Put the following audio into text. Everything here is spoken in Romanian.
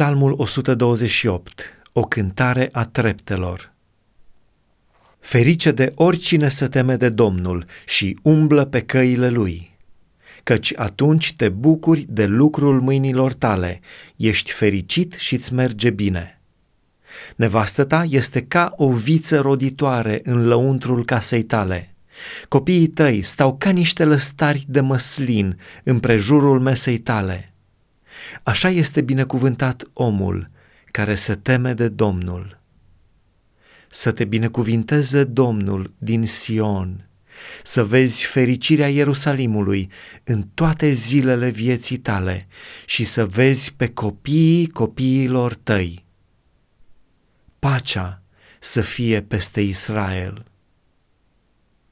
Psalmul 128, o cântare a treptelor. Ferice de oricine se teme de Domnul și umblă pe căile lui, căci atunci te bucuri de lucrul mâinilor tale, ești fericit și îți merge bine. Nevastă ta este ca o viță roditoare în lăuntrul casei tale. Copiii tăi stau ca niște lăstari de măslin în prejurul mesei tale Așa este binecuvântat omul care se teme de Domnul. Să te binecuvinteze Domnul din Sion, să vezi fericirea Ierusalimului în toate zilele vieții tale și să vezi pe copiii copiilor tăi. Pacea să fie peste Israel.